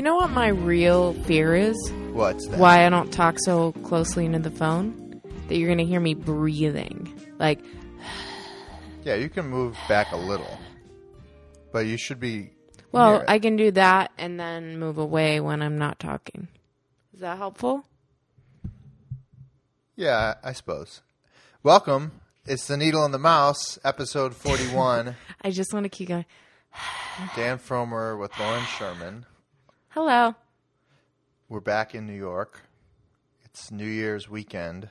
You know what my real fear is? What's that? Why I don't talk so closely into the phone? That you're going to hear me breathing. Like, Yeah, you can move back a little, but you should be. well. I can do that and then move away when I'm not talking. Is that helpful? Yeah, I suppose. Welcome. It's the Needle and the Mouse, episode forty-one. I just want to keep going. Dan Frommer with Lauren Sherman. Hello. We're back in New York. It's New Year's weekend.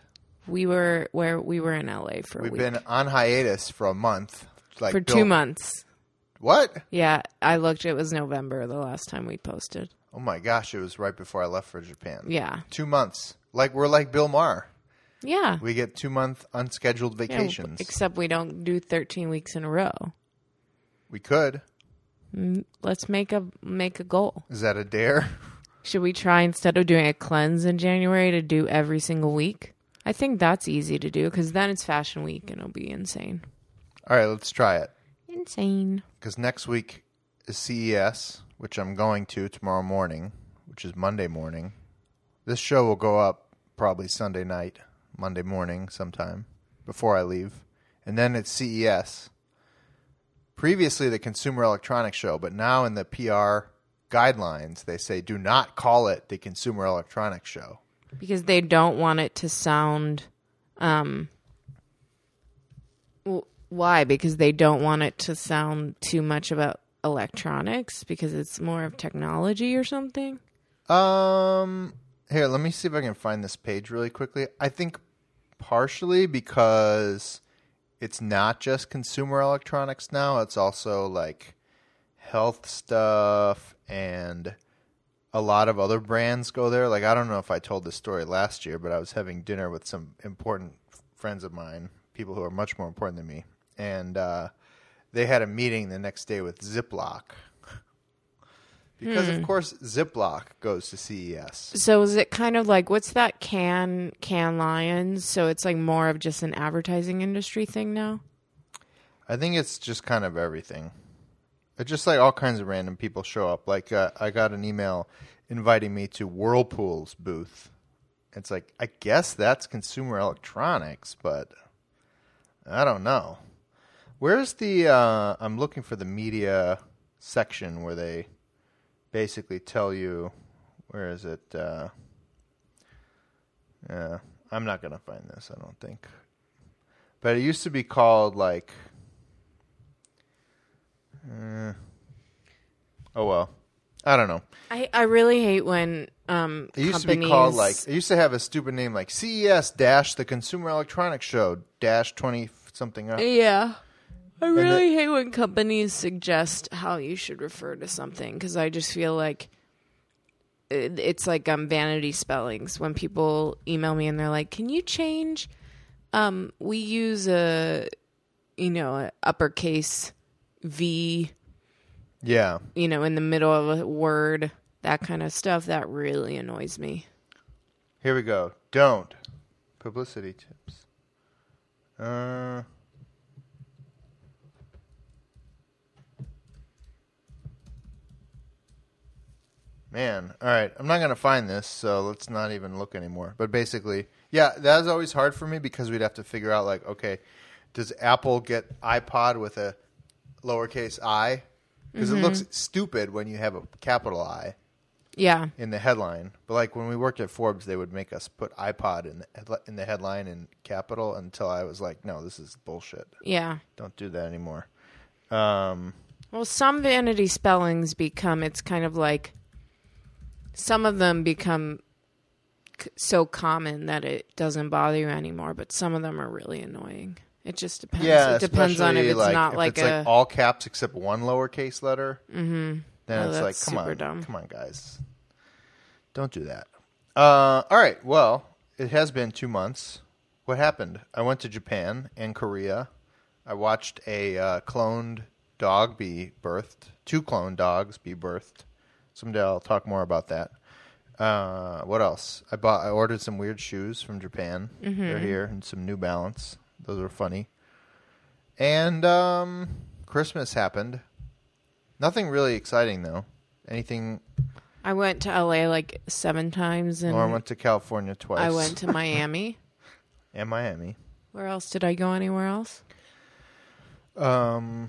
We were where we were in LA for a week. We've been on hiatus for a month. Like for Bill- two months. What? Yeah, I looked. It was November the last time we posted. Oh my gosh! It was right before I left for Japan. Yeah, Two months. Like we're like Bill Maher. yeah. We get two month unscheduled Yeah, vacations. except we don't do 13 weeks in a row. we could. Mm, let's make a make a goal. Is that a dare? Should we try instead of doing a cleanse in January to do every single week? I think that's easy to do because then it's fashion week and it'll be insane. All right, let's try it. Insane. Because next week is CES, which I'm going to tomorrow morning, which is Monday morning. This show will go up probably Sunday night, Monday morning sometime before I leave. And then it's CES. Previously, the Consumer Electronics Show, but now in the PR guidelines, they say do not call it the Consumer Electronics Show. Because they don't want it to sound. Um, w- why? Because they don't want it to sound too much about electronics because it's more of technology or something. Um, here, let me see if I can find this page really quickly. I think partially because it's not just consumer electronics now, it's also like health stuff and a lot of other brands go there. Like I don't know if I told this story last year, but I was having dinner with some important friends of mine, people who are much more important than me, and uh, they had a meeting the next day with Ziploc. Because of course Ziploc goes to CES. So is it kind of like what's that can Cannes Lions? So it's like more of just an advertising industry thing now. I think it's just kind of everything. It's just like all kinds of random people show up. Like uh, I got an email inviting me to Whirlpool's booth. It's like I guess that's consumer electronics, but I don't know. Where's the? Uh, I'm looking for the media section where they basically tell you. Where is it? Uh, yeah, I'm not gonna find this. I don't think. But it used to be called like. Uh, oh well, I don't know. I, I really hate when um It used to companies be called like it used to have a stupid name like CES dash the Consumer Electronics Show dash twenty something. Up. yeah. I really hate when companies suggest how you should refer to something because I just feel like it, it's like um vanity spellings when people email me and they're like, "Can you change? Um, we use a you know a uppercase V." Yeah, you know, in the middle of a word, that kind of stuff, that really annoys me. here we go. Don't publicity tips. Uh. Man, all right. I'm not gonna find this, so let's not even look anymore. But basically, yeah, that was always hard for me because we'd have to figure out like, okay, does Apple get iPod with a lowercase i? Because it looks stupid when you have a capital I Yeah. in the headline. But like when we worked at Forbes, they would make us put iPod in the headli- in the headline in capital until I was like, no, this is bullshit. Yeah. Don't do that anymore. Um, Well, some vanity spellings become, it's kind of like, some of them become c- so common that it doesn't bother you anymore, but some of them are really annoying. It just depends. yeah, it depends on if it's like, not if like it's a. like all caps except one lowercase letter. Mm-hmm. Then Oh, it's like, come super on, dumb. come on, guys, don't do that. Uh, all right, well, it has been two months. What happened? I went to Japan and Korea. I watched a uh, cloned dog be birthed. Two cloned dogs be birthed. Someday I'll talk more about that. Uh, what else? I bought. I ordered some weird shoes from Japan. Mm-hmm. They're here, and some New Balance. Those were funny. And um, Christmas happened. Nothing really exciting though. Anything? I I went to LA like seven times, and Lauren went to California twice. I went to Miami. and Miami. Where else did I go? Anywhere else? Um,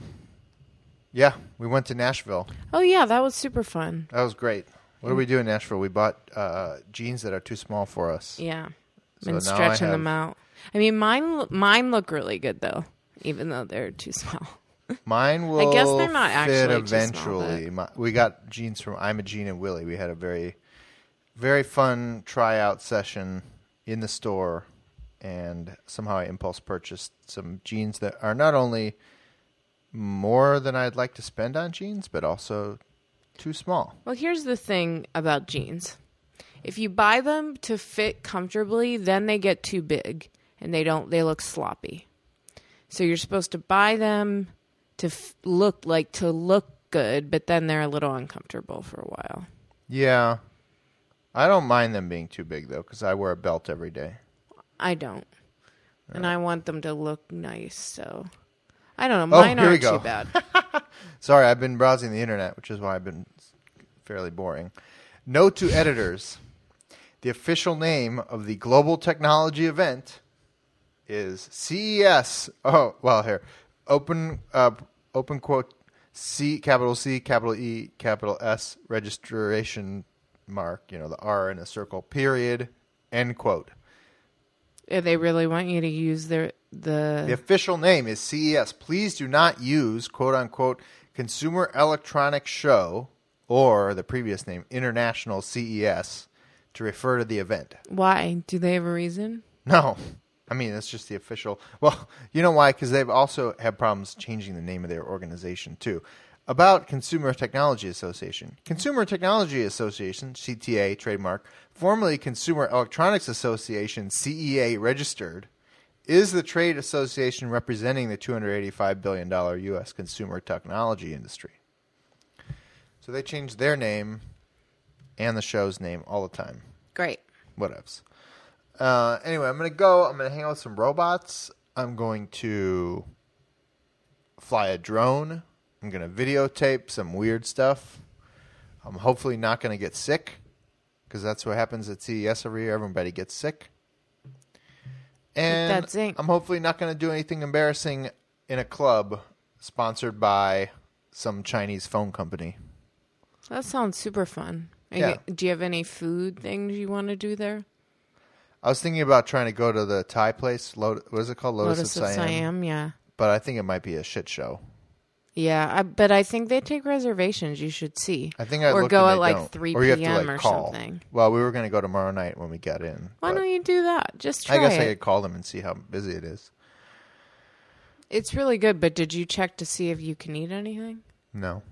yeah, we went to Nashville. Oh yeah, that was super fun. That was great. What do we do in Nashville? We bought uh, jeans that are too small for us. Yeah, So now I stretching them out. I mean, mine lo- mine look really good though, even though they're too small. Mine will guess they're not fit actually too small, eventually. My, we got jeans from Imogene and Willie. We had a very, very fun tryout session in the store, and somehow I impulse purchased some jeans that are not only more than I'd like to spend on jeans, but also too small. Well, here's the thing about jeans. If you buy them to fit comfortably, then they get too big and they don't they look sloppy. So you're supposed to buy them to f- look like to look good, but then they're a little uncomfortable for a while. Yeah, I don't mind them being too big though, because I wear a belt every day. I don't. And uh. I want them to look nice, so I don't know. Oh, Mine we aren't too bad. Sorry, I've been browsing the internet, which is why I've been fairly boring. Note to editors the official name of the global technology event is CES. Oh, well, here. Open, uh, open quote, C, capital C, capital E, capital S, registration mark, you know, the R in a circle, period, end quote. They really want you to use their The the official name is CES. Please do not use quote unquote Consumer Electronics Show or the previous name International CES to refer to the event. why? Do they have a reason? No. I mean, that's just the official. Well, you know why? Because they've also had problems changing the name of their organization, too. About Consumer Technology Association. Consumer Technology Association, CTA trademark, formerly Consumer Electronics Association, CEA registered, is the trade association representing the $285 billion U.S. consumer technology industry. So they change their name and the show's name all the time Great. whatevs. Uh, anyway, I'm gonna go. I'm gonna hang out with some robots. I'm going to fly a drone. I'm gonna videotape some weird stuff. I'm hopefully not gonna get sick because that's what happens at CES every year. Everybody gets sick. And that zinc. I'm hopefully not gonna do anything embarrassing in a club sponsored by some Chinese phone company. That sounds super fun. Yeah. do you have any food things you want to do there? I was thinking about trying to go to the Thai place. Lot- what is it called? Lotus, Lotus of Siam. Siam, yeah. But I think it might be a shit show. Yeah, I, but I think they take reservations. You should see. I think I or go at like don't. 3 or you have to, p.m. like, or call. something. Well, we were going to go tomorrow night when we get in. Why don't you do that? Just try I guess it. I could call them and see how busy it is. It's really good, but did you check to see if you can eat anything? No.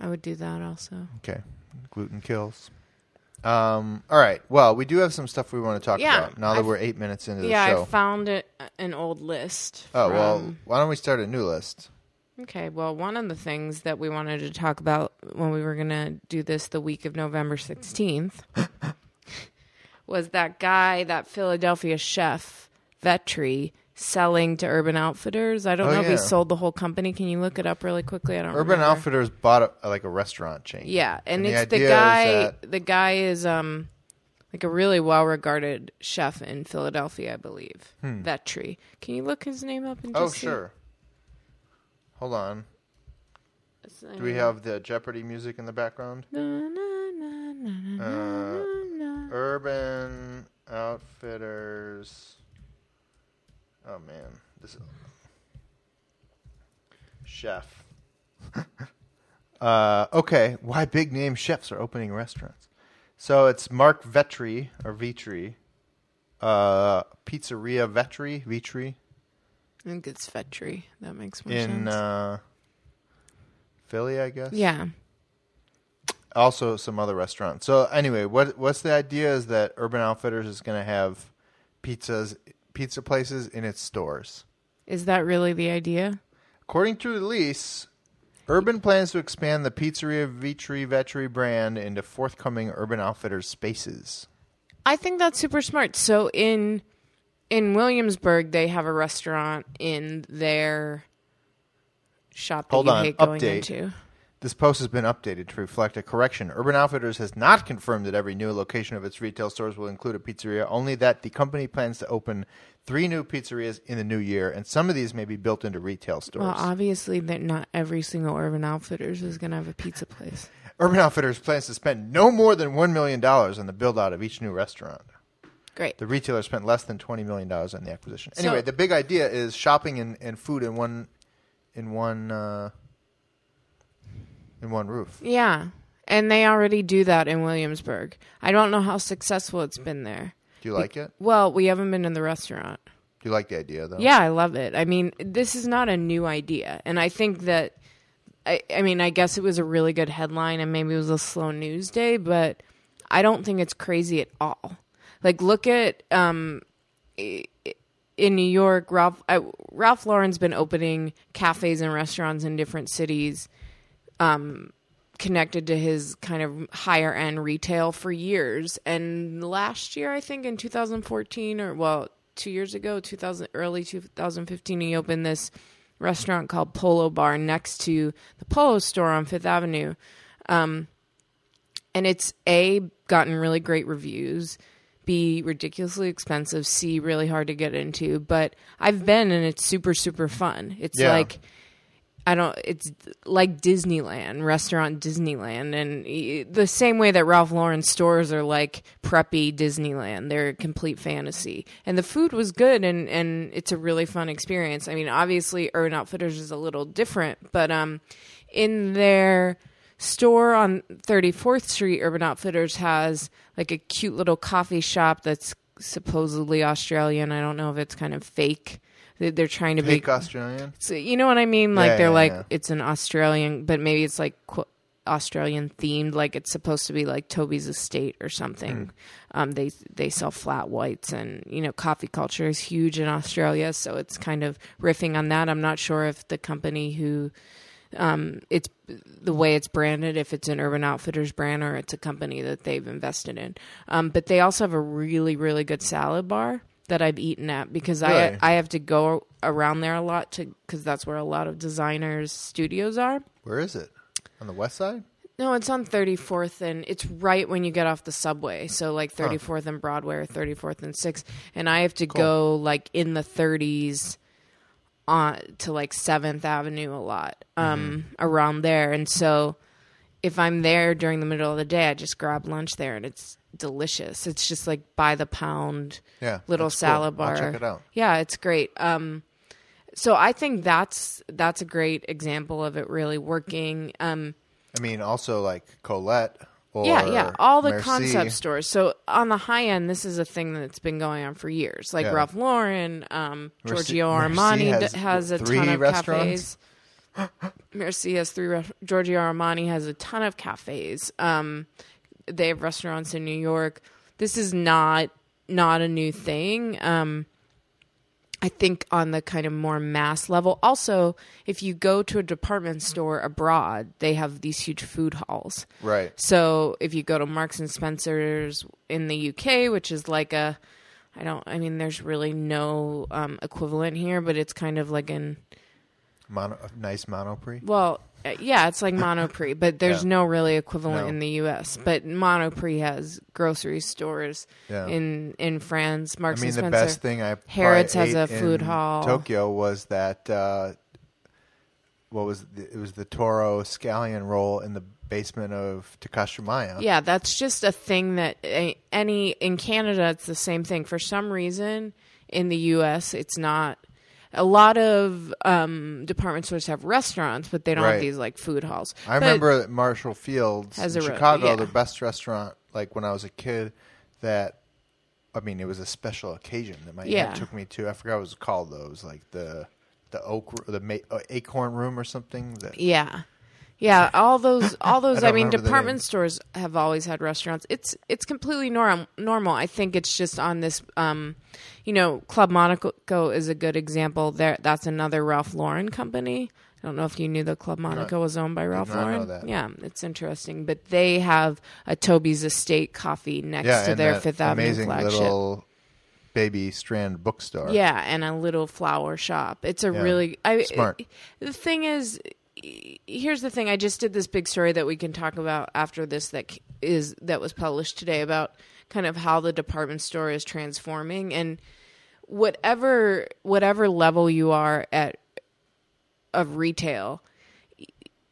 I would do that also. Okay. Gluten kills. Um, all right. Well, we do have some stuff we want to talk Yeah, about now that I've- we're eight minutes into the yeah, show. I found it, an old list. oh, well, why don't we start a new list? Okay, well, one of the things that we wanted to talk about when we were going to do this the week of November 16th was that guy, that Philadelphia chef, Vetri, selling to Urban Outfitters. I don't Oh, know if he sold the whole company. Can you look it up really quickly? I don't Urban remember. Outfitters bought a, like a restaurant chain. Yeah, and, And it's the, is guy. The guy is um like a really well regarded chef in Philadelphia, I believe. Vetri. Can you look his name up and just Hmm. Oh, sure. Hold on. Do we have the Jeopardy music in the background? Uh. Urban Outfitters. Oh man, this chef. uh, okay, why big name chefs are opening restaurants? So it's Marc Vetri or Vitri, uh, Pizzeria Vetri, Vitri I think it's Vetri. That makes more in sense. uh, Philly, I guess. yeah. also some other restaurants. So anyway, what what's the idea is that Urban Outfitters is going to have pizzas pizza places in its stores. Is that really the idea? According to the lease, Urban plans to expand the Pizzeria Vitri Vetri brand into forthcoming Urban Outfitters spaces. I think that's super smart. So in in Williamsburg, they have a restaurant in their shop that Hold you on, hate going update. into. This post has been updated to reflect a correction. Urban Outfitters has not confirmed that every new location of its retail stores will include a pizzeria, only that the company plans to open three new pizzerias in the new year, and some of these may be built into retail stores. Well, obviously, that not every single Urban Outfitters is going to have a pizza place. Urban Outfitters plans to spend no more than $1 million on the build out of each new restaurant. Great. The retailer spent less than $20 million on the acquisition. So- Anyway, the big idea is shopping and, and food in one in one uh, in one roof. Yeah. And they already do that in Williamsburg. I don't know how successful it's been there. Do you like it? Well, we haven't been in the restaurant. Do you like the idea though? Yeah, I love it. I mean, this is not a new idea. And I think that, I, I mean, I guess it was a really good headline and maybe it was a slow news day, but I don't think it's crazy at all. Like, look at, um, in New York, Ralph, uh, Ralph Lauren's been opening cafes and restaurants in different cities um, connected to his kind of higher end retail for years. And last year, I think in 2014 or well, two years ago, 2000 early 2015, he opened this restaurant called Polo Bar next to the Polo store on Fifth Avenue. Um, and it's a gotten really great reviews. B ridiculously expensive. C really hard to get into. But I've been and it's super super fun. It's Yeah. like I don't. It's like Disneyland, restaurant Disneyland, and the same way that Ralph Lauren stores are like preppy Disneyland. They're a complete fantasy, and the food was good, and and it's a really fun experience. I mean, obviously, Urban Outfitters is a little different, but um, in their store on 34th Street, Urban Outfitters has like a cute little coffee shop that's supposedly Australian. I don't know if it's kind of fake. They- They're trying to Fake make Australian. so you know what I mean? Like Yeah, they're yeah, like yeah. it's an Australian, but maybe it's like qu- Australian themed. Like it's supposed to be like Toby's Estate or something. Um, they they sell flat whites, and you know coffee culture is huge in Australia, so it's kind of riffing on that. I'm not sure if the company who um, it's the way it's branded, if it's an Urban Outfitters brand or it's a company that they've invested in. Um, but they also have a really, really good salad bar that I've eaten at because Really? I I have to go around there a lot to because that's where a lot of designers' studios are. Where is it? On the west side? No, it's on 34th and it's right when you get off the subway. So like 34th and Broadway or 34th and 6th and I have to go like in the 30s on to like 7th Avenue a lot um around there and so if I'm there during the middle of the day I just grab lunch there and it's delicious. It's just like by the pound Yeah. little that's cool. salad bar. Check it out. Yeah, it's great. Um, so I think that's that's a great example of it really working. Um, I mean, also like Colette. Yeah, yeah, all the Merci. concept stores. So on the high end, this is a thing that's been going on for years. Like Yeah. Ralph Lauren, um, Merci- Giorgio Merci Armani has d- has a three ton of restaurants? cafes. Merci has three. Re- Giorgio Armani has a ton of cafes. Um, they have restaurants in New York. This is not not a new thing. Um, I think on the kind of more mass level. Also, if you go to a department store abroad, they have these huge food halls. Right. So if you go to Marks and Spencer's in the UK, which is like a, I don't, I mean, there's really no um, equivalent here, but it's kind of like an, Mono, a nice Monoprix. well, yeah, it's like Monoprix, but there's Yeah. no really equivalent No. in the US. But Monoprix has grocery stores Yeah. in in France. Marks I mean, and the best thing I Harrods has a food in hall. Tokyo was that uh, what was the, it was the Toro scallion roll in the basement of Takashimaya. Yeah, that's just a thing that any in Canada it's the same thing. For some reason, in the U.S., it's not. A lot of um, department stores have restaurants, but they don't Right. have these like food halls. I But- remember at Marshall Fields Has in a re- Chicago, yeah. the best restaurant. Like when I was a kid, that I mean, it was a special occasion that my Yeah. aunt took me to. I forgot what it was called though. It was like the the oak, the ma- uh, acorn room or something. That Yeah. Yeah, all those, all those. I I, mean, department stores have always had restaurants. It's it's completely norm normal. I think it's just on this. Um, you know, Club Monaco is a good example. There, that's another Ralph Lauren company. I don't know if you knew that Club Monaco was owned by Ralph Lauren. Yeah, it's interesting. But they have a Toby's Estate coffee next yeah, to their Fifth Avenue amazing flagship. little baby strand bookstore. Yeah, and a little flower shop. It's a Yeah. really I, Smart. The thing is, here's the thing. I just did this big story that we can talk about after this That is that was published today about kind of how the department store is transforming and whatever whatever level you are at of retail,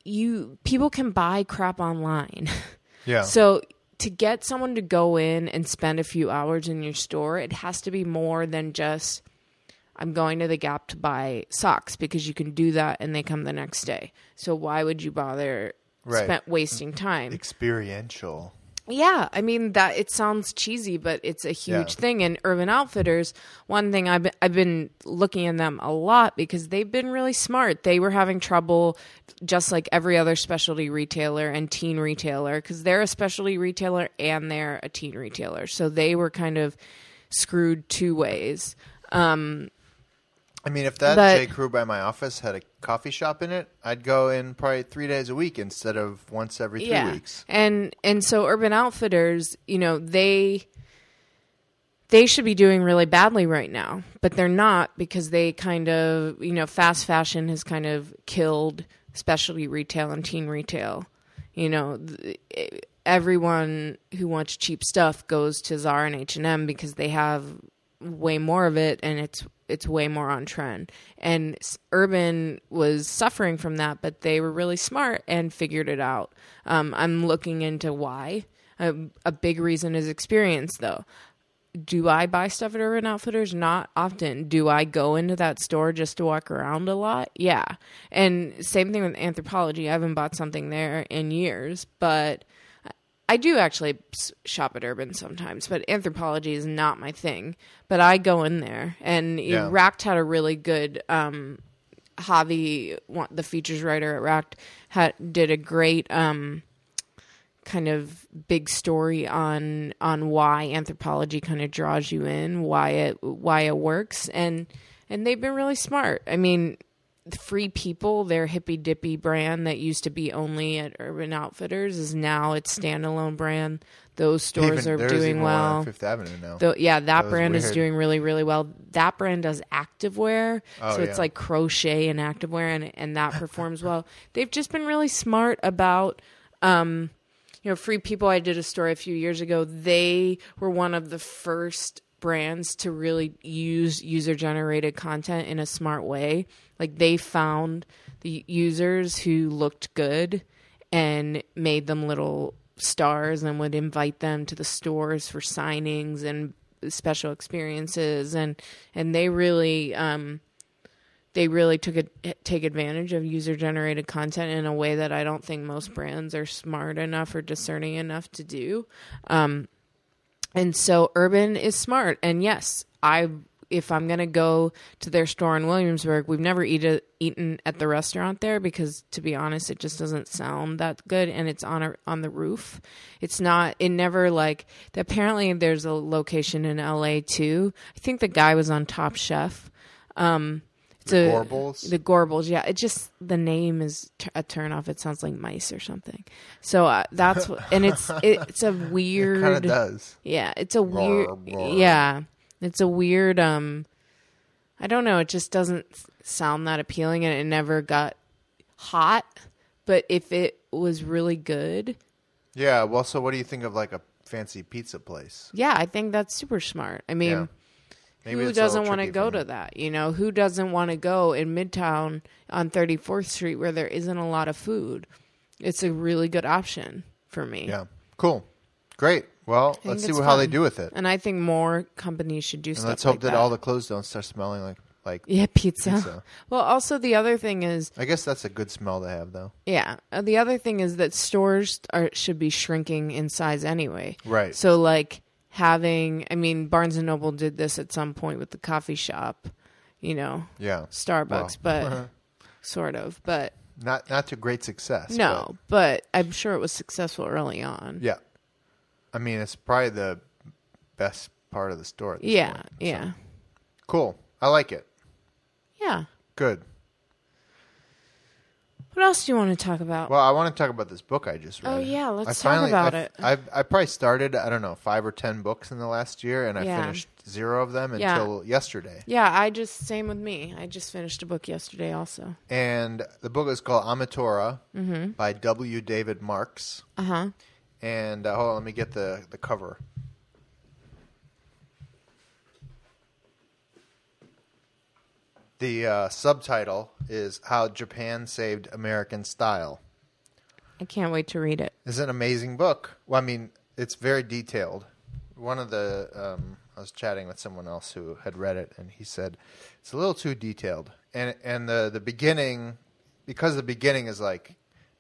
you people can buy crap online. Yeah. So to get someone to go in and spend a few hours in your store, it has to be more than just I'm going to the Gap to buy socks because you can do that and they come the next day. So why would you bother Right. spent wasting time? Experiential. Yeah, I mean that it sounds cheesy, but it's a huge Yeah. thing. And Urban Outfitters, one thing I've been, I've been looking at them a lot because they've been really smart. They were having trouble, just like every other specialty retailer and teen retailer, because they're a specialty retailer and they're a teen retailer. So they were kind of screwed two ways. Um, I mean, if that But- J. Crew by my office had a coffee shop in it, I'd go in probably three days a week instead of once every three weeks. And and so Urban Outfitters, you know, they they should be doing really badly right now, but they're not because they kind of, you know, fast fashion has kind of killed specialty retail and teen retail. You know, th- everyone who wants cheap stuff goes to Zara and H&M because they have way more of it and it's it's way more on trend. And Urban was suffering from that, but they were really smart and figured it out. Um, I'm looking into why. A, a big reason is experience, though. Do I buy stuff at Urban Outfitters? Not often. Do I go into that store just to walk around a lot? Yeah. And same thing with Anthropologie. I haven't bought something there in years, but I do actually shop at Urban sometimes, but Anthropologie is not my thing. But I go in there, and Yeah. Racked had a really good. Um, Javi, the features writer at Racked, had did a great um, kind of big story on on why Anthropologie kind of draws you in, why it why it works, and and they've been really smart. I mean, Free People, their hippy dippy brand that used to be only at Urban Outfitters, is now its standalone brand. Those stores Even- are doing even one on well. Fifth Avenue now. Though, yeah, that, was brand is doing really, really well. That brand does activewear, Oh, so it's yeah. like crochet and activewear, and and that performs well. They've just been really smart about, um, you know, Free People. I did a story a few years ago. They were one of the first brands to really use user generated content in a smart way. Like they found the users who looked good and made them little stars and would invite them to the stores for signings and special experiences and and they really um they really took a, take advantage of user generated content in a way that I don't think most brands are smart enough or discerning enough to do. Um, and so Urban is smart. And yes, I if I'm gonna go to their store in Williamsburg, we've never eat a, eaten at the restaurant there because, to be honest, it just doesn't sound that good. And it's on a, on the roof. It's not. It never like. Apparently, there's a location in L.A. too. I think the guy was on Top Chef. Um, The a- Gorbals? The Gorbals, yeah. It just the name is t- a turnoff. It sounds like mice or something. So uh, that's what, and it's it, it's a weird. kind of does. Yeah, it's a weird. Roar, roar. Yeah, it's a weird. Um, I don't know. It just doesn't sound that appealing, and it never got hot. But if it was really good, Yeah. Well, so what do you think of like a fancy pizza place? yeah, I think that's super smart. I mean, Yeah. Maybe who it's a little doesn't want to go to that? You know, who doesn't want to go in Midtown on 34th Street where there isn't a lot of food? It's a really good option for me. Yeah. Cool. Great. Well, let's see how they do with it. And I think more companies should do And stuff let's hope like that, that. all the clothes don't start smelling like like. yeah, pizza. Pizza. Well, also the other thing is, I guess that's a good smell to have, though. yeah, uh, the other thing is that stores are should be shrinking in size anyway. Right. So like having, I mean, Barnes and Noble did this at some point with the coffee shop, you know, Yeah. Starbucks, Well. but sort of, but Not not to great success. no, but I'm sure it was successful early on. yeah. I mean, it's probably the best part of the store. Yeah, point, so. yeah, Cool. I like it. yeah. Good. What else do you want to talk about? Well, I want to talk about this book I just read. Oh, yeah, let's I talk finally, about I, it. I I probably started I don't know five or ten books in the last year, and I Yeah. finished zero of them Yeah. until yesterday. yeah, I just same with me. I just finished a book yesterday also. And the book is called Ametora Mm-hmm. by W. David Marx. Uh huh. And uh, hold on, let me get the the cover. The uh, subtitle is "How Japan Saved American Style." I can't wait to read it. It's an amazing book. Well, I mean, it's very detailed. One of the um, I was chatting with someone else who had read it, and he said it's a little too detailed. And and the the beginning, because the beginning is like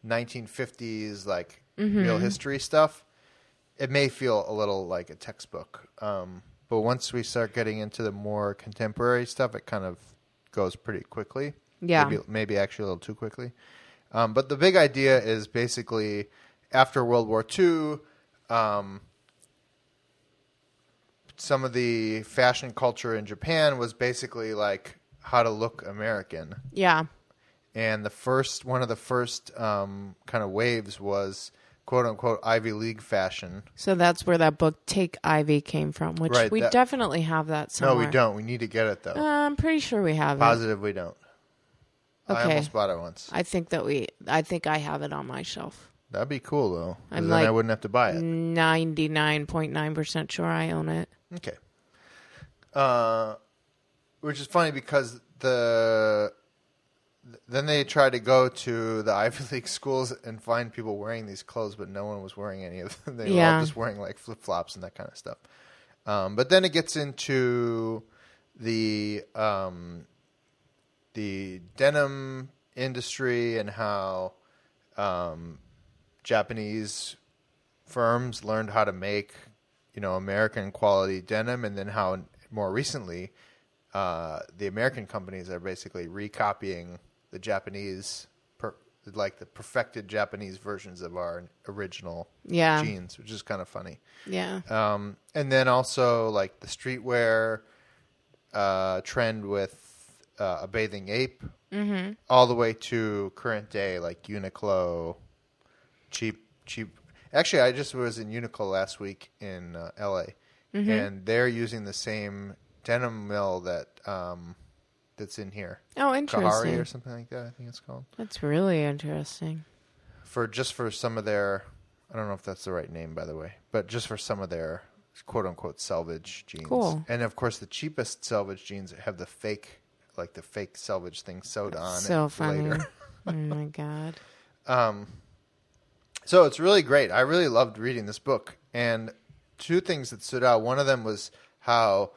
1950s, like real history stuff. It may feel a little like a textbook, um, but once we start getting into the more contemporary stuff, it kind of goes pretty quickly. Yeah. maybe, maybe actually a little too quickly. Um, but the big idea is basically after World War II, um, some of the fashion culture in Japan was basically like how to look American. Yeah. And the first, one of the first um, kind of waves was quote unquote Ivy League fashion. So that's where that book Take Ivy came from, which Right, we that- definitely have that somewhere. No, we don't. We need to get it though. Uh, I'm pretty sure we have it. Positive we don't. Okay. I almost bought it once. I think that we. I think I have it on my shelf. That'd be cool though. I'm then like- I wouldn't have to buy it. Ninety nine point nine percent sure I own it. Okay. Uh, which is funny because the then they tried to go to the Ivy League schools and find people wearing these clothes, but no one was wearing any of them. They were all just wearing like flip flops and that kind of stuff. Um, but then it gets into the um, the denim industry and how um, Japanese firms learned how to make you know American quality denim, and then how more recently uh, the American companies are basically recopying the Japanese, per, like the perfected Japanese versions of our original Yeah. jeans, which is kind of funny. Yeah. Um, and then also like the streetwear uh, trend with uh, a bathing ape, mm-hmm. all the way to current day like Uniqlo, cheap, cheap. Actually, I just was in Uniqlo last week in uh, L.A. and they're using the same denim mill that um, that's in here, Oh, Kaihara interesting. or something like that. I think it's called That's really interesting. for just for some of their I don't know if that's the right name by the way, but just for some of their quote unquote selvedge jeans. Cool. And of course the cheapest selvedge jeans have the fake like the fake selvedge thing sewed on so funny. later. oh my god. Um so it's really great. I really loved reading this book and two things that stood out. One of them was how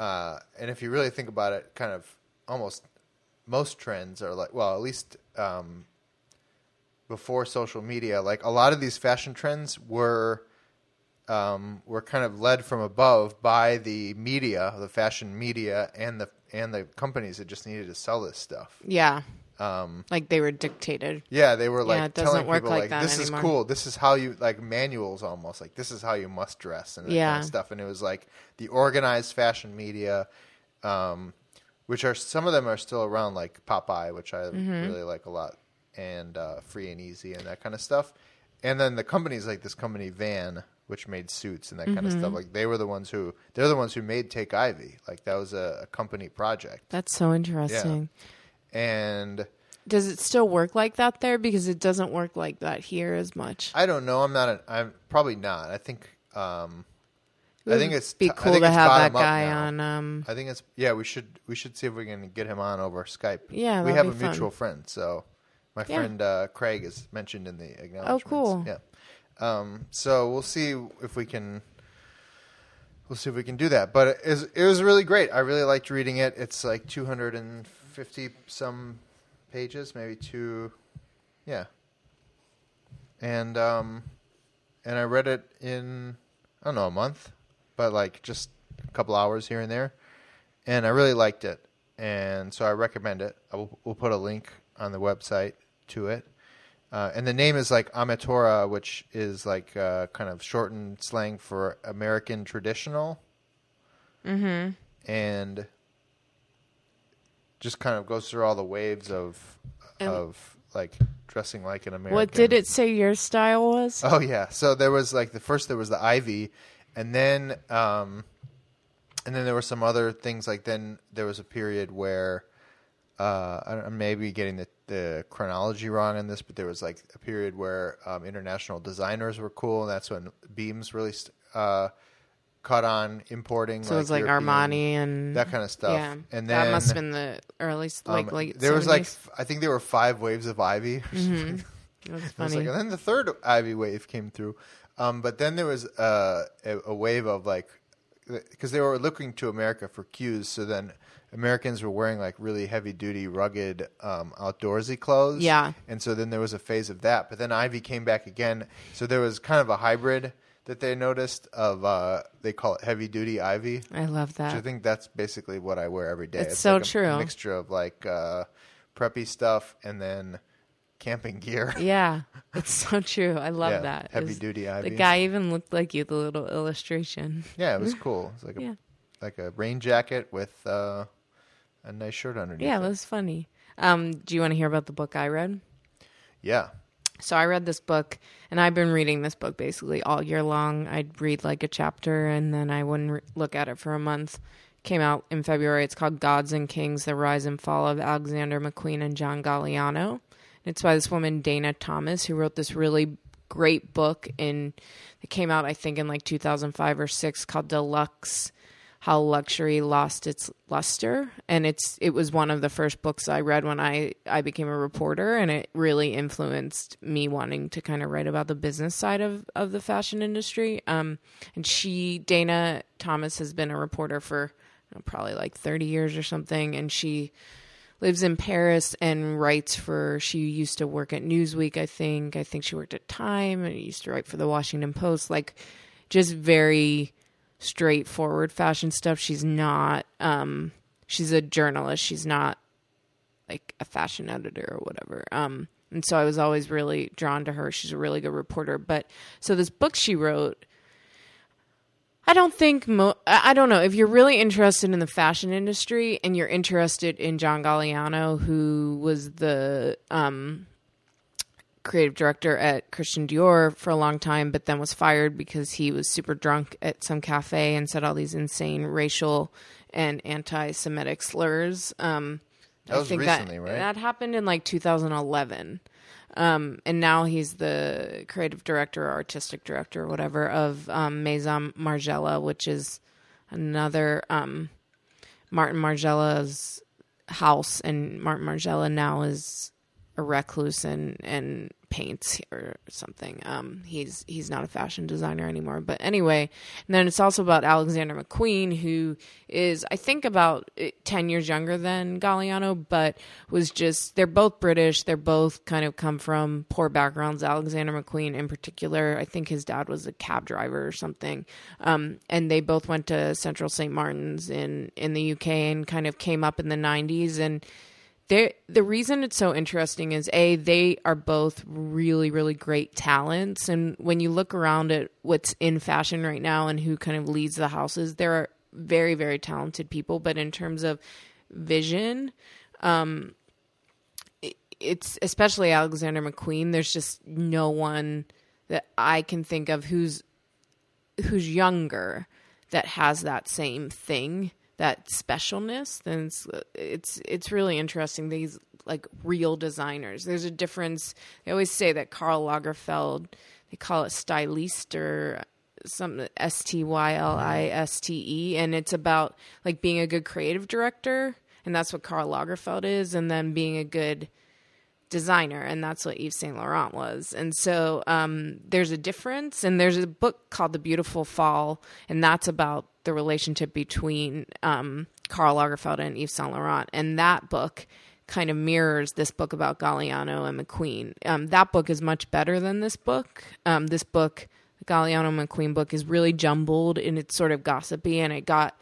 uh and if you really think about it kind of almost most trends are like well at least um before social media, like a lot of these fashion trends were um, were kind of led from above by the media, the fashion media, and the and the companies that just needed to sell this stuff. Yeah. Um, Like they were dictated. yeah, they were like Yeah, it doesn't telling work people like like, that "This anymore." is cool. This is how you like manuals almost like this is how you must dress and that Yeah. kind of stuff." And it was like the organized fashion media, um, which are some of them are still around, like Popeye, which I Mm-hmm. really like a lot, and uh, Free and Easy and that kind of stuff. And then the companies like this company Van, which made suits and that kind of Mm-hmm. stuff. Like they were the ones who they're the ones who made Take Ivy. Like that was a, a company project. That's so interesting. And Does it still work like that there? Because it doesn't work like that here as much. I don't know. I'm not. An, I'm probably not. I think. Um, I think it's be cool to have that guy on. Um, I think it's yeah. We should we should see if we can get him on over Skype. Yeah, we have a fun. mutual friend. So my Yeah. friend uh, Craig is mentioned in the acknowledgments. Oh, cool. Yeah. Um, so we'll see if we can. We'll see if we can do that. But it was, it was really great. I really liked reading it. It's like 250 some pages, maybe two. Yeah. And um, and I read it in I don't know a month, but like just a couple hours here and there, and I really liked it, and so I recommend it. I will, we'll put a link on the website to it, uh, and the name is like Ametora, which is like uh, kind of shortened slang for American traditional, mm-hmm. and just kind of goes through all the waves of of like dressing like an American. What did it say your style was? Oh yeah. So there was like the first there was the ivy, and then um, and then there were some other things. Like then there was a period where uh, I don't, I'm maybe getting the the chronology wrong in this, but there was like a period where um, international designers were cool, and that's when Beams really st- uh, caught on importing. So it was like European- Armani and that kind of stuff. Yeah, and then that must have been the early, like um, late. there was like I think there were five waves of ivy. or something. That's funny. like- and then the third Ivy wave came through. Um, but then there was uh, a, a wave of like, because they were looking to America for cues. So then Americans were wearing like really heavy duty, rugged, um, outdoorsy clothes. Yeah. And so then there was a phase of that. But then Ivy came back again. So there was kind of a hybrid that they noticed of, uh, they call it heavy duty Ivy. I love Which I think that's basically what I wear every day. It's so like a true. mixture of like uh, preppy stuff and then camping gear. Yeah, it's so true. I love Yeah, that. heavy It's- duty ivy. The guy even looked like you. The little illustration. Yeah, it was cool. It's like a Yeah. like a rain jacket with uh, a nice shirt underneath. Yeah, it. that was funny. Um, do you want to hear about the book I read? yeah. So I read this book, and I've been reading this book basically all year long. I'd read like a chapter, and then I wouldn't re- look at it for a month. Came out in February. It's called Gods and Kings: The Rise and Fall of Alexander McQueen and John Galliano. It's by this woman Dana Thomas, who wrote this really great book in. It came out, I think, in like 2005 or six, called Deluxe how luxury lost its luster and it's it was one of the first books i read when i i became a reporter and it really influenced me wanting to kind of write about the business side of of the fashion industry um and she dana thomas has been a reporter for know, probably like 30 years or something and she lives in Paris and writes for she used to work at Newsweek, I think. I think she worked at Time and used to write for the Washington Post. Like just very straightforward fashion stuff. She's not um she's a journalist. She's not like a fashion editor or whatever. Um and so I was always really drawn to her. She's a really good reporter. But so this book she wrote I don't think mo- I don't know if you're really interested in the fashion industry and you're interested in John Galliano, who was the um, creative director at Christian Dior for a long time, but then was fired because he was super drunk at some cafe and said all these insane racial and anti-Semitic slurs. Um, That was recently, that, right? That happened in like 2011. Um, and now he's the creative director or artistic director or whatever of um, Maison Margiela, which is another um, Martin Margiela's house. And Martin Margiela now is a recluse and, and paints or something. Um, he's he's not a fashion designer anymore. But anyway, and then it's also about Alexander McQueen, who is I think about eh, ten years younger than Galliano, but was just they're both British. They're both kind of come from poor backgrounds. Alexander McQueen, in particular, I think his dad was a cab driver or something, um, and they both went to Central St. Martin's in in the UK and kind of came up in the '90s and they the reason it's so interesting is a they are both really really great talents. And when you look around at what's in fashion right now and who kind of leads the houses there are very very talented people. But in terms of vision um it- it's especially Alexander McQueen there's just no one that I can think of who's who's younger that has that same thing that specialness then it's it's it's really interesting these like real designers there's a difference they always say that Karl Lagerfeld they call it stylist or some S T Y L I S T E and it's about like being a good creative director and that's what Karl Lagerfeld is and then being a good designer and that's what Yves Saint Laurent was. And so um, there's a difference and there's a book called The Beautiful Fall and that's about the relationship between um, Karl Lagerfeld and Yves Saint Laurent and that book kind of mirrors this book about Galliano and McQueen. Um, that book is much better than this book. Um, this book, the Galliano McQueen book, is really jumbled and it's sort of gossipy and it got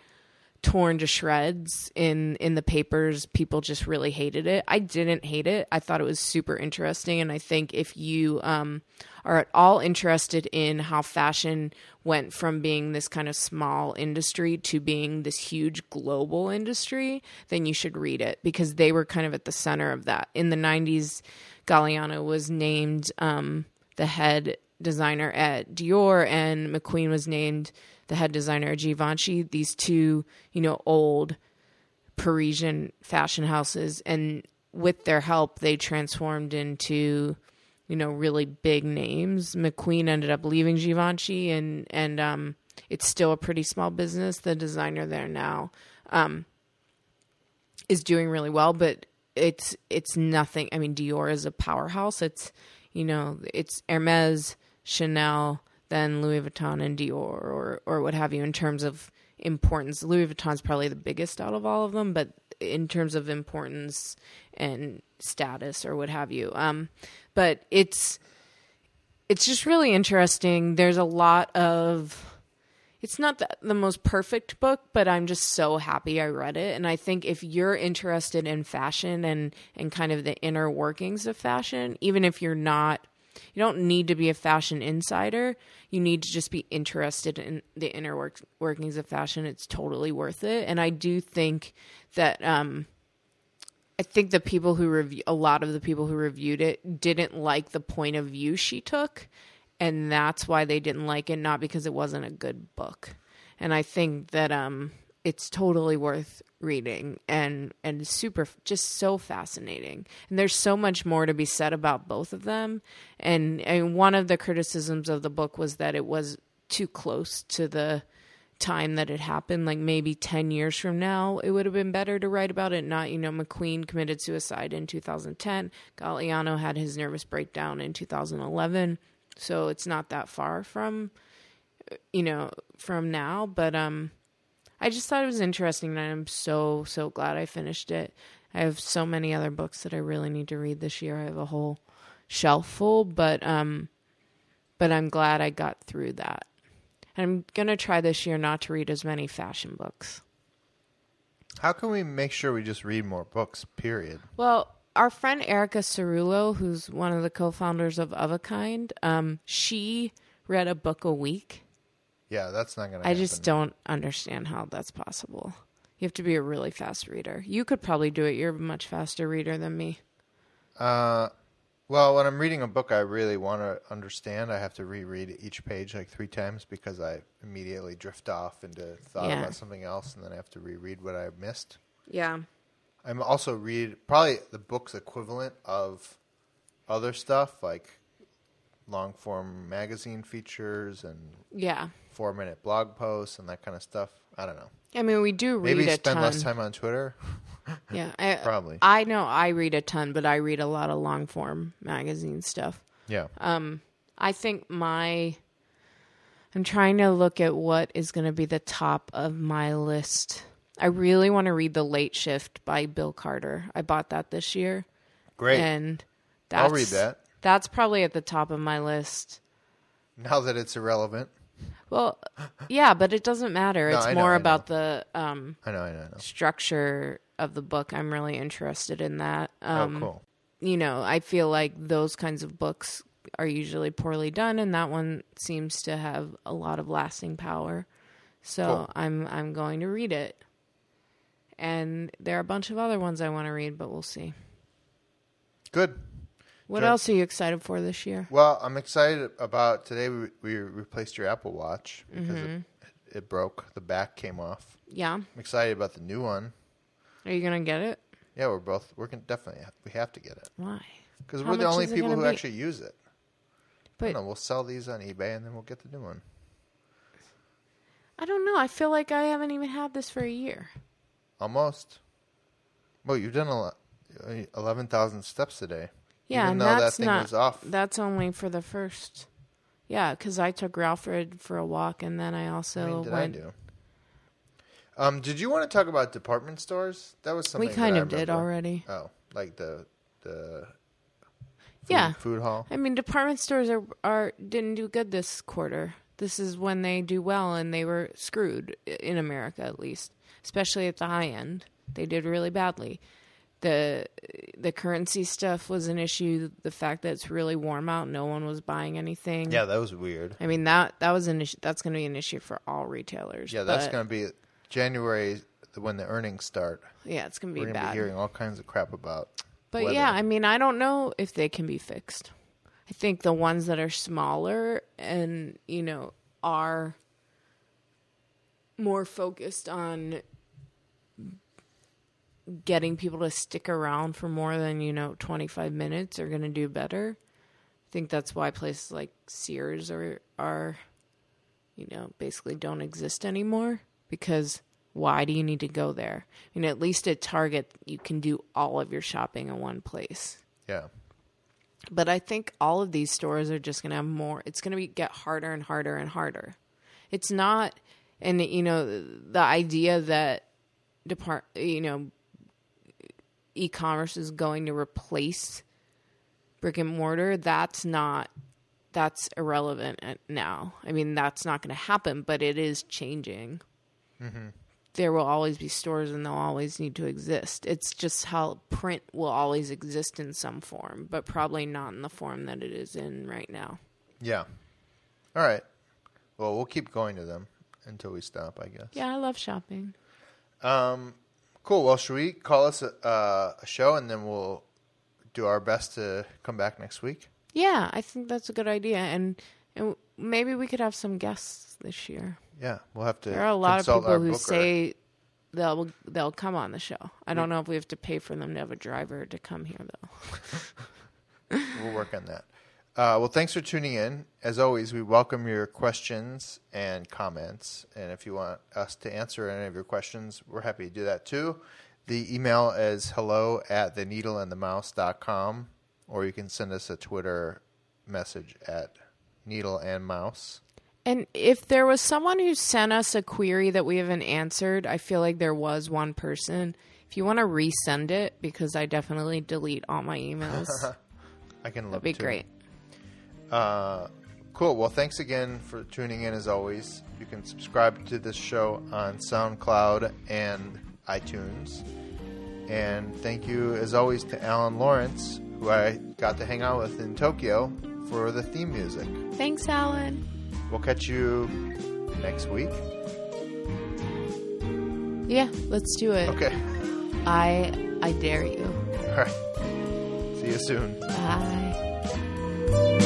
torn to shreds in in the papers. People just really hated it. I didn't hate it. I thought it was super interesting. And i think if you um, are at all interested in how fashion went from being this kind of small industry to being this huge global industry then you should read it because they were kind of at the center of that. In the 90s galliano was named um, the head designer at dior and mcqueen was named the head designer at Givenchy, these two, you know, old Parisian fashion houses and with their help they transformed into you know really big names. McQueen ended up leaving Givenchy and and um it's still a pretty small business. The designer there now um is doing really well, but it's it's nothing. I mean Dior is a powerhouse. It's you know, it's Hermes, Chanel, than Louis Vuitton and Dior or or what have you in terms of importance. Louis Vuitton's probably the biggest out of all of them, but in terms of importance and status or what have you. Um, but it's it's just really interesting. There's a lot of it's not the, the most perfect book, but I'm just so happy I read it. And I think if you're interested in fashion and and kind of the inner workings of fashion, even if you're not you don't need to be a fashion insider. You need to just be interested in the inner work- workings of fashion. It's totally worth it. And I do think that um, I think the people who review a lot of the people who reviewed it didn't like the point of view she took, and that's why they didn't like it. Not because it wasn't a good book. And I think that um, it's totally worth reading and and super just so fascinating. And there's so much more to be said about both of them. And and one of the criticisms of the book was that it was too close to the time that it happened. Like maybe 10 years from now it would have been better to write about it not you know mcqueen committed suicide in 2010 galliano had his nervous breakdown in 2011 so it's not that far from you know from now. But um I just thought it was interesting and I'm so, so glad I finished it. I have so many other books that I really need to read this year. I have a whole shelf full, but um but I'm glad I got through that. And I'm going to try this year not to read as many fashion books. How can we make sure we just read more books, period? Well, our friend Erica Cerullo, who's one of the co-founders of Of a Kind, um, she read a book a week yeah, that's not going to I just don't understand how that's possible. You have to be a really fast reader. You could probably do it. You're a much faster reader than me. Uh, well, when I'm reading a book I really want to understand, I have to reread each page like three times because I immediately drift off into thought Yeah. about something else, and then I have to reread what I missed. Yeah. I'm also read probably the book's equivalent of other stuff like long form magazine features and Yeah. Four minute blog posts and that kind of stuff. I don't know. I mean, we do read Maybe spend ton. less time on Twitter. Yeah, I, Probably. I know I read a ton, but I read a lot of long form magazine stuff. Yeah. Um, I think my I'm trying to look at what is going to be the top of my list. I really want to read The Late Shift by Bill Carter. I bought that this year, Great. and that's, I'll read that. That's probably at the top of my list. Now that it's irrelevant. Well, yeah, but it doesn't matter. No, it's I know, more I know. about the um, I know, I know, I know. structure of the book. I'm really interested in that. Um, oh, cool. You know, I feel like those kinds of books are usually poorly done, and that one seems to have a lot of lasting power. So Cool. I'm I'm going to read it. And there are a bunch of other ones I want to read, but we'll see. Good. What Sure. else are you excited for this year? Well, I'm excited about today. We, we replaced your Apple Watch because Mm-hmm. it, it broke. The back came off. Yeah, I'm excited about the new one. are you gonna get it? Yeah, we're both. We're gonna definitely. We have to get it Why? because How we're the much only is it people gonna who be? actually use it. I But don't know. We'll sell these on eBay and then we'll get the new one. I don't know. I feel like I haven't even had this for a year. Almost. Well, you've done a lot. Eleven thousand steps today. Yeah, Even and though that that's thing not. was off. That's only for the first. Yeah, because I took Ralfred for a walk, and then I also many did went. I do? Um, did you want to talk about department stores? That was something We that kind I of did already. Oh, like the the food, Yeah. food hall. I mean, department stores are are didn't do good this quarter. This is when they do well, and they were screwed in America, at least, especially at the high end. They did really badly. The The currency stuff was an issue. The fact that it's really warm out, no one was buying anything. Yeah, that was weird. I mean that that was an issue. That's going to be an issue for all retailers. Yeah, that's going to be January when the earnings start. yeah, it's going to be We're be going to bad. be hearing all kinds of crap about. But weather. yeah, I mean, I don't know if they can be fixed. I think the ones that are smaller and, you know, are more focused on getting people to stick around for more than, you know, 25 minutes are going to do better. I think that's why places like Sears are are you know, basically don't exist anymore because why do you need to go there? I mean, at least at Target, you can do all of your shopping in one place. Yeah. But I think all of these stores are just going to have more. It's going to be get harder and harder and harder. It's not, and you know, the idea that depart, you know, e-commerce is going to replace brick and mortar. That's not. That's irrelevant now. I mean, that's not going to happen, but it is changing. There will always be stores, and they'll always need to exist. It's just how print will always exist in some form, but probably not in the form that it is in right now. Yeah. All right. Well, we'll keep going to them until we stop, I guess. Yeah, I love shopping. Um, cool. Well, should we call us a, uh, a show and then we'll do our best to come back next week? Yeah, I think that's a good idea, and and maybe we could have some guests this year. Yeah, we'll have to. There are a lot of people who booker. say they'll they'll come on the show. I don't know if we have to pay for them to have a driver to come here though. we'll work on that. Uh, well, thanks for tuning in. As always, we welcome your questions and comments. And if you want us to answer any of your questions, we're happy to do that too. The email is hello at the needleandthemouse.com, or you can send us a Twitter message at needle and mouse. And if there was someone who sent us a query that we haven't answered, I feel like there was one person. If you want to resend it, because I definitely delete all my emails, I can look that'd be too. great. Uh, cool. Well, thanks again for tuning in as always. You can subscribe to this show on SoundCloud and iTunes. And thank you, as always, to Alan Lawrence, who I got to hang out with in Tokyo for the theme music. Thanks, Alan. We'll catch you next week. Yeah, let's do it. Okay. I I dare you. All right. See you soon. Bye.